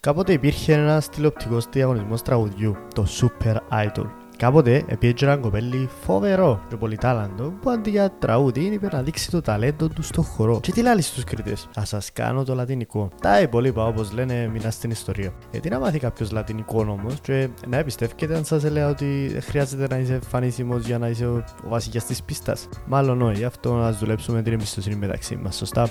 Κάποτε υπήρχε ένας τηλεοπτικός διαγωνισμός τραγουδιού, το Super Idol. Κάποτε επίεγε ένα κοπέλι φοβερό και πολύ τάλαντο που αντί για τραγούδι είπε να δείξει το ταλέντο του στο χορό. Και τι λέει στους κριτές, θα σας κάνω το λατινικό. Τα υπόλοιπα όπως λένε μιλά στην ιστορία. Γιατί να μάθει κάποιος λατινικό όμως και να εμπιστεύεται αν σας έλεγα ότι χρειάζεται να είσαι φανίσιμος για να είσαι ο βασιλιάς της πίστας. Μάλλον όχι, αυτό να δουλέψουμε την εμπιστοσύνη μεταξύ μας, σωστά;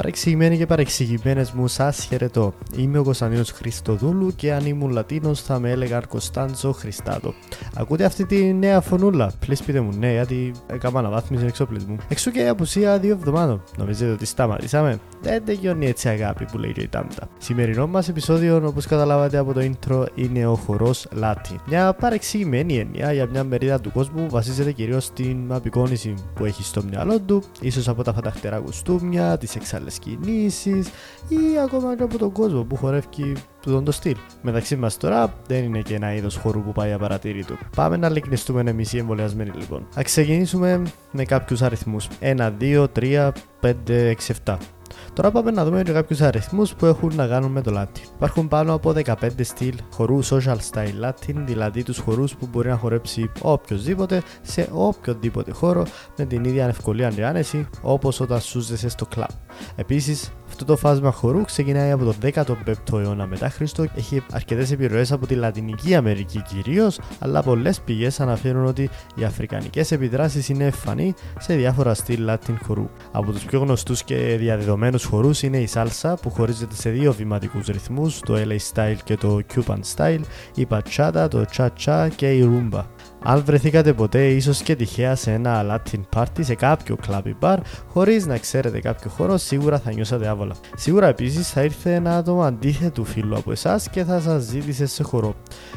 Παρεξηγημένοι και παρεξηγημένες μου, σας χαιρετώ. Είμαι ο Κωνσταντίνος Χριστοδούλου και αν ήμουν Λατίνος θα με έλεγα Κωνσταντζο Χριστάτο. Ακούτε αυτή τη νέα φωνούλα; Πλή πείτε μου ναι, γιατί έκανα αναβάθμιση εξοπλισμού. Εξού και η απουσία δύο εβδομάδων. Νομίζετε ότι σταματήσαμε; Δεν τελειώνει έτσι αγάπη που λέει και η Τάμτα. Σημερινό μας επεισόδιο, όπως καταλάβατε από το intro, είναι ο χορός Λάτι. Μια παρεξηγημένη έννοια για μια μερίδα του κόσμου βασίζεται κυρίως στην απεικόνηση που έχει στο μυαλό του, ίσως από τα φανταχτερά κουστούμια, τις εξαλέ κινήσεις ή ακόμα και από τον κόσμο που χορεύει του το στυλ. Μεταξύ μας τώρα δεν είναι και ένα είδος χορού που πάει απαρατήρητο. Πάμε να λεκνιστούμε εμείς οι εμβολιασμένοι λοιπόν. Α ξεκινήσουμε με κάποιους αριθμούς. 1, 2, 3, 5, 6, 7. Τώρα πάμε να δούμε κάποιους αριθμούς που έχουν να κάνουν με το Latin. Υπάρχουν πάνω από 15 στυλ χορού social style Latin, δηλαδή τους χορούς που μπορεί να χορέψει οποιοδήποτε σε οποιοδήποτε χώρο με την ίδια ευκολία και άνεση όπως όταν σούζεσαι στο κλαμπ. Επίσης, αυτό το φάσμα χορού ξεκινάει από το 15ο αιώνα μετά Χριστό, έχει αρκετές επιρροές από τη Λατινική Αμερική κυρίως, αλλά πολλές πηγές αναφέρουν ότι οι αφρικανικές επιδράσεις είναι εμφανεί σε διάφορα στυλ Latin χορού. Από τους πιο γνωστούς και διαδεδομένους χορούς είναι η Salsa που χωρίζεται σε δύο βηματικούς ρυθμούς, το LA Style και το Cuban Style, η Bachata, το Cha Cha και η Rumba. Αν βρεθήκατε ποτέ ίσως και τυχαία σε ένα Latin party σε κάποιο club ή bar χωρίς να ξέρετε κάποιο χώρο σίγουρα θα νιώσατε άβολα. Σίγουρα επίσης θα ήρθε ένα άτομο αντίθετου φίλου από εσάς και θα σας ζήτησε σε χορό.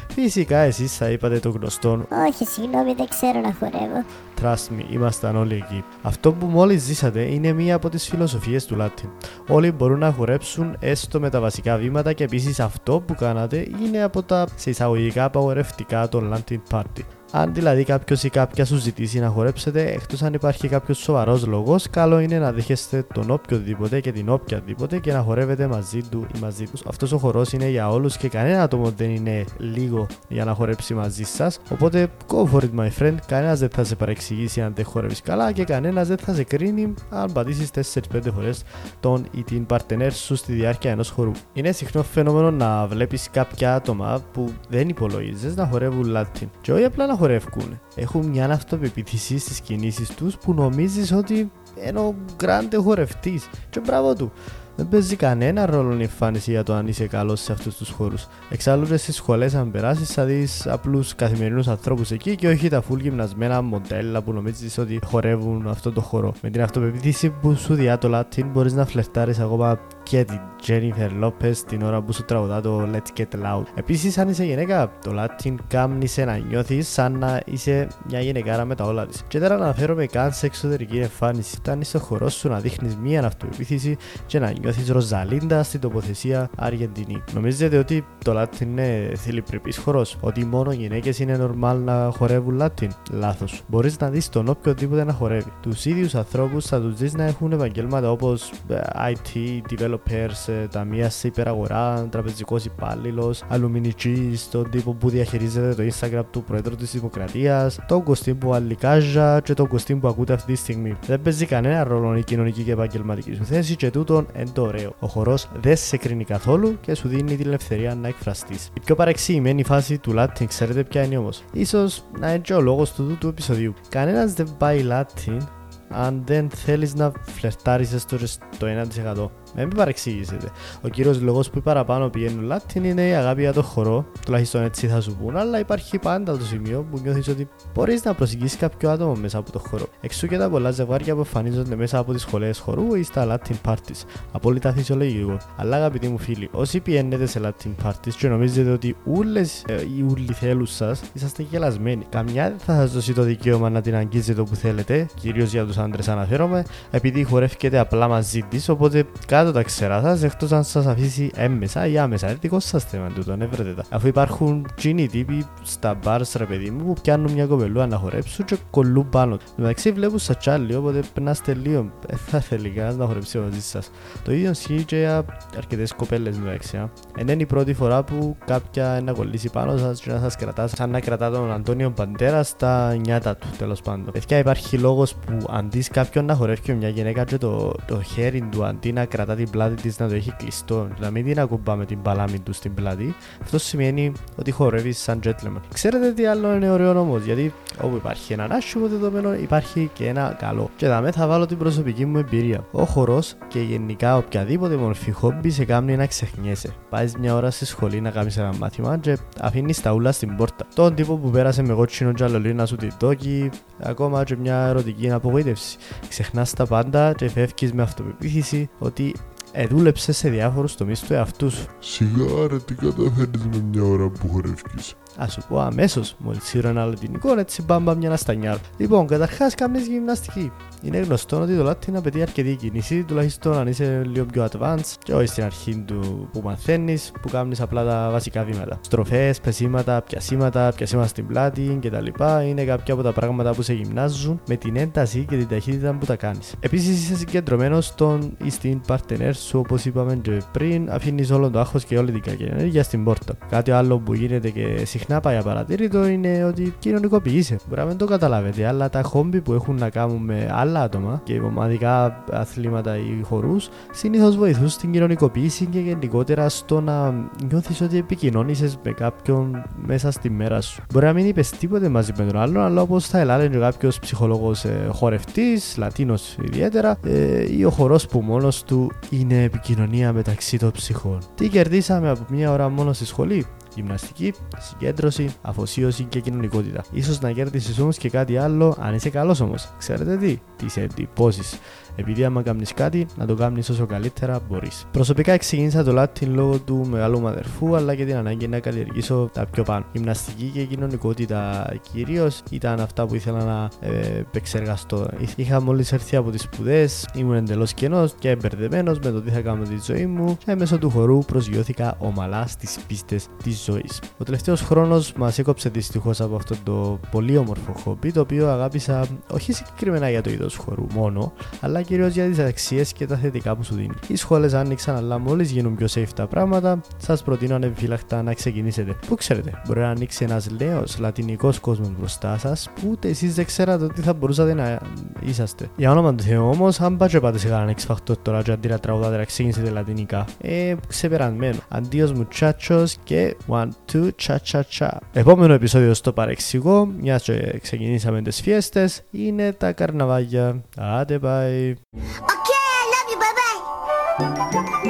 Φυσικά εσείς θα είπατε το γνωστό Όχι συγγνώμη δεν ξέρω να χορεύω. Trust me, ήμασταν όλοι εκεί. Αυτό που μόλις ζήσατε είναι μία από τις φιλοσοφίες του Latin. Όλοι μπορούν να χορέψουν έστω με τα βασικά βήματα και επίσης αυτό που κάνατε είναι από τα σε εισαγωγικά απαγορευτικά των Latin Party. Αν δηλαδή κάποιος ή κάποια σου ζητήσει να χορέψετε, εκτός αν υπάρχει κάποιος σοβαρός λόγος, καλό είναι να δέχεστε τον οποιοδήποτε και την οποιαδήποτε και να χορεύετε μαζί του ή μαζί τους. Αυτός ο χορός είναι για όλους και κανένα άτομο δεν είναι λίγο για να χορέψει μαζί σας. Οπότε, go for it, my friend. Κανένας δεν θα σε παρεξηγήσει αν δεν χορεύεις καλά και κανένας δεν θα σε κρίνει αν πατήσεις 4-5 φορές τον ή την παρτενέρ σου στη διάρκεια ενός χορού. Είναι συχνό φαινόμενο να βλέπεις κάποια άτομα που δεν υπολογίζεις να χορεύουν Latin. Και όχι απλά να χορεύουν. Έχουν μια αυτοπεποίθηση στις κινήσεις τους που νομίζεις ότι είναι ο γκράντε χορευτής. Και μπράβο του. Δεν παίζει κανένα ρόλο η εμφάνιση για το αν είσαι καλός σε αυτούς τους χώρους. Εξάλλου, στις σχολές, αν περάσεις, θα δεις απλούς καθημερινούς ανθρώπους εκεί και όχι τα full γυμνασμένα μοντέλα που νομίζεις ότι χορεύουν αυτό το χώρο. Με την αυτοπεποίθηση που σου διά το Latin, μπορείς να φλερτάρεις ακόμα και την Jennifer Lopez την ώρα που σου τραγουδά το Let's Get Loud. Επίσης, αν είσαι γυναίκα, το Latin κάμνει σε να νιώθεις σαν να είσαι μια γυναικάρα με τα όλα της. Και τώρα αναφέρομαι καν σε εξωτερική εμφάνιση. Όταν είσαι στο χορό σου να δείχνεις μια αυτοπεποίθηση και να νιώθεις Ροζαλίντα στην τοποθεσία Αργεντινή. Νομίζετε ότι το Latin είναι θηλυπρεπή χορός, ότι μόνο γυναίκες είναι normal να χορεύουν Latin; Λάθος. Μπορείς να δεις τον οποιοδήποτε να χορεύει. Τους ίδιους ανθρώπους θα τους δεις να έχουν επαγγέλματα όπως IT, developers, ταμεία σε υπεραγορά, τραπεζικός υπάλληλος, αλουμινιτζή, τον τύπο που διαχειρίζεται το Instagram του Πρόεδρου της Δημοκρατίας, τον κοστίμ που αλικάζα και τον κοστίμ που ακούτε αυτή τη στιγμή. Δεν παίζει κανένα ρόλο η κοινωνική και επαγγελματική σου θέση και τούτον εν το ωραίο. Ο χορός δεν σε κρίνει καθόλου και σου δίνει την ελευθερία να εκφραστείς. Η πιο παρεξηγημένη φάση του Latin, ξέρετε ποια είναι όμως; σω να είναι και ο λόγος του του επεισοδίου. Κανένας δεν πάει Latin αν δεν θέλεις να φλερτάρει στο 1%. Μην με παρεξηγήσετε. Ο κύριος λόγος που παραπάνω πηγαίνουν Latin είναι η αγάπη για το χορό, τουλάχιστον έτσι θα σου πούν, αλλά υπάρχει πάντα το σημείο που νιώθεις ότι μπορείς να προσεγγίσεις κάποιο άτομο μέσα από το χορό. Εξού και τα πολλά ζευγάρια που εμφανίζονται μέσα από τις σχολές χορού ή στα Latin parties. Απόλυτα φυσιολογικό. Αλλά αγαπητοί μου φίλοι, όσοι πηγαίνετε σε Latin parties και νομίζετε ότι όλε ε, οι ούλοι θέλουν σας, είσαστε γελασμένοι. Καμιά δεν θα σας δώσει το δικαίωμα να την αγγίζετε όπου θέλετε, κυρίως για του τους άντρες αναφέρομαι, επειδή χορεύκετε απλά μαζί της, οπότε κάτω τα ξερά σας, εκτός αν σας αφήσει έμμεσα ή άμεσα, είναι δικό σας θέμα τούτο, ναι βρετε τα. Αφού υπάρχουν τζίνοι τύποι στα μπαρς ρε παιδί μου που πιάνουν μια κοπελούα να χορέψουν και κολλούν πάνω. μεταξύ βλέπουν στα τσάλι, οπότε περνάστε λίγο, δεν θα θέλει κανένας να χορέψει μαζί σας. Το ίδιο ισχύει και για αρκετές κοπέλες μεταξύ. Είναι η πρώτη φορά που κάποια να κολλήσει πάνω σας και να σας κρατάς σαν να κρατά τον Αντώνιο Παντέρα στα νιάτα του τέλος πάντων. Παιδιά υπάρχει λόγος που αντί κάποιον να χορεύει μια γυναίκα και το, το χέρι του αντί να κρατά την πλάτη της να το έχει κλειστό, να μην την ακουμπά με την παλάμη του στην πλάτη, αυτό σημαίνει ότι χορεύει σαν gentleman. Ξέρετε τι άλλο είναι ωραίο όμως, γιατί όπου υπάρχει ένα άσχημο δεδομένο υπάρχει και ένα καλό. Και δαμέ θα βάλω την προσωπική μου εμπειρία. Ο χορός και γενικά οποιαδήποτε μορφή χόμπι σε κάνει να ξεχνιέσαι. Πάεις μια ώρα στη σχολή να κάνεις ένα μάθημα και αφήνεις τα ούλα στην πόρτα. Τον τύπο που πέρασε με κότσινο τζαλολί να σου τη δόκι, ακόμα και μια ερωτική απογοήτευση. Ξεχνάς τα πάντα και φεύγεις με αυτοπεποίθηση ότι εδούλεψε σε διάφορους τομείς του εαυτού σου. Σιγά ρε τι καταφέρνεις με μια ώρα που χορεύεις. Α σου πω αμέσως, μόλις σύρω ένα λατινικό, έτσι μπάμπα μια αστανιά. Λοιπόν, καταρχάς κάνεις γυμναστική. Είναι γνωστό ότι το Latin απαιτεί αρκετή κίνηση, τουλάχιστον αν είσαι λίγο πιο advanced και όχι στην αρχή του που μαθαίνεις, που κάνεις απλά τα βασικά βήματα. Στροφές, πεσήματα, πιασίματα, πιασίματα στην πλάτη κτλ. είναι κάποια από τα πράγματα που σε γυμνάζουν με την ένταση και την ταχύτητα που τα κάνεις. Επίσης είσαι συγκεντρωμένος στον ή στην παρτενέρ σου, όπως είπαμε και πριν, αφήνεις όλο το άγχος και όλη την κακή ενέργεια στην πόρτα. Κάτι άλλο που γίνεται και συχνά πάει απαρατήρητο είναι ότι κοινωνικοποιείσαι. Μπορεί να μην το καταλάβετε, αλλά τα χόμπι που έχουν να κάνουν με άλλα άλλα άτομα και ομαδικά αθλήματα ή χορούς συνήθως βοηθούν στην κοινωνικοποίηση και γενικότερα στο να νιώθεις ότι επικοινώνησες με κάποιον μέσα στη μέρα σου. Μπορεί να μην είπες τίποτε μαζί με τον άλλον, αλλά όπως θα έλεγε κάποιος ψυχολόγος ε, χορευτής, Λατίνος ιδιαίτερα, ε, ή ο χορός που μόνος του είναι επικοινωνία μεταξύ των ψυχών. Τι κερδίσαμε από μια ώρα μόνο στη σχολή, γυμναστική, συγκέντρωση, αφοσίωση και κοινωνικότητα. σω να κέρδισες όμως και κάτι άλλο αν είσαι καλός όμως. Ξέρετε τι, τις εντυπώσεις επειδή άμα κάνεις κάτι, να το κάνεις όσο καλύτερα μπορείς. Προσωπικά ξεκίνησα το Latin λόγω του μεγάλου μου αδερφού, αλλά και την ανάγκη να καλλιεργήσω τα πιο πάνω. Η γυμναστική και η κοινωνικότητα κυρίως ήταν αυτά που ήθελα να ε, επεξεργαστώ. Είχα μόλις έρθει από τις σπουδές, ήμουν εντελώς κενός και μπερδεμένος με το τι θα κάνω τη ζωή μου και μέσω του χορού προσγειώθηκα ομαλά στις πίστες της ζωής. Ο τελευταίος χρόνος μας έκοψε δυστυχώς από αυτό το πολύ όμορφο χόμπι, το οποίο αγάπησα όχι συγκεκριμένα για το είδος χορού μόνο, αλλά κυρίως για τις αξίες και τα θετικά που σου δίνει. Οι σχόλες άνοιξαν, αλλά μόλις γίνουν πιο safe τα πράγματα, σας προτείνω ανεπιφύλακτα να ξεκινήσετε. Πού ξέρετε, μπορεί να ανοίξει ένας νέο λατινικός κόσμος μπροστά σας, που ούτε εσείς δεν ξέρατε ότι θα μπορούσατε να είσαστε. Για όνομα του Θεού όμως, αν πάτε πάτε σε κανέναν εξφαχτό τώρα, και αντί να τραγουδάτε να ξεκινήσετε λατινικά, ε, ξεπερασμένο. Αντίος μου τσάτσο και one, two, cha cha cha. Επόμενο επεισόδιο στο παρεξηγό, μια και ξεκινήσαμε τις φιέστες, είναι τα καρναβάγια. Άντε bye. Okay, I love you. Bye bye.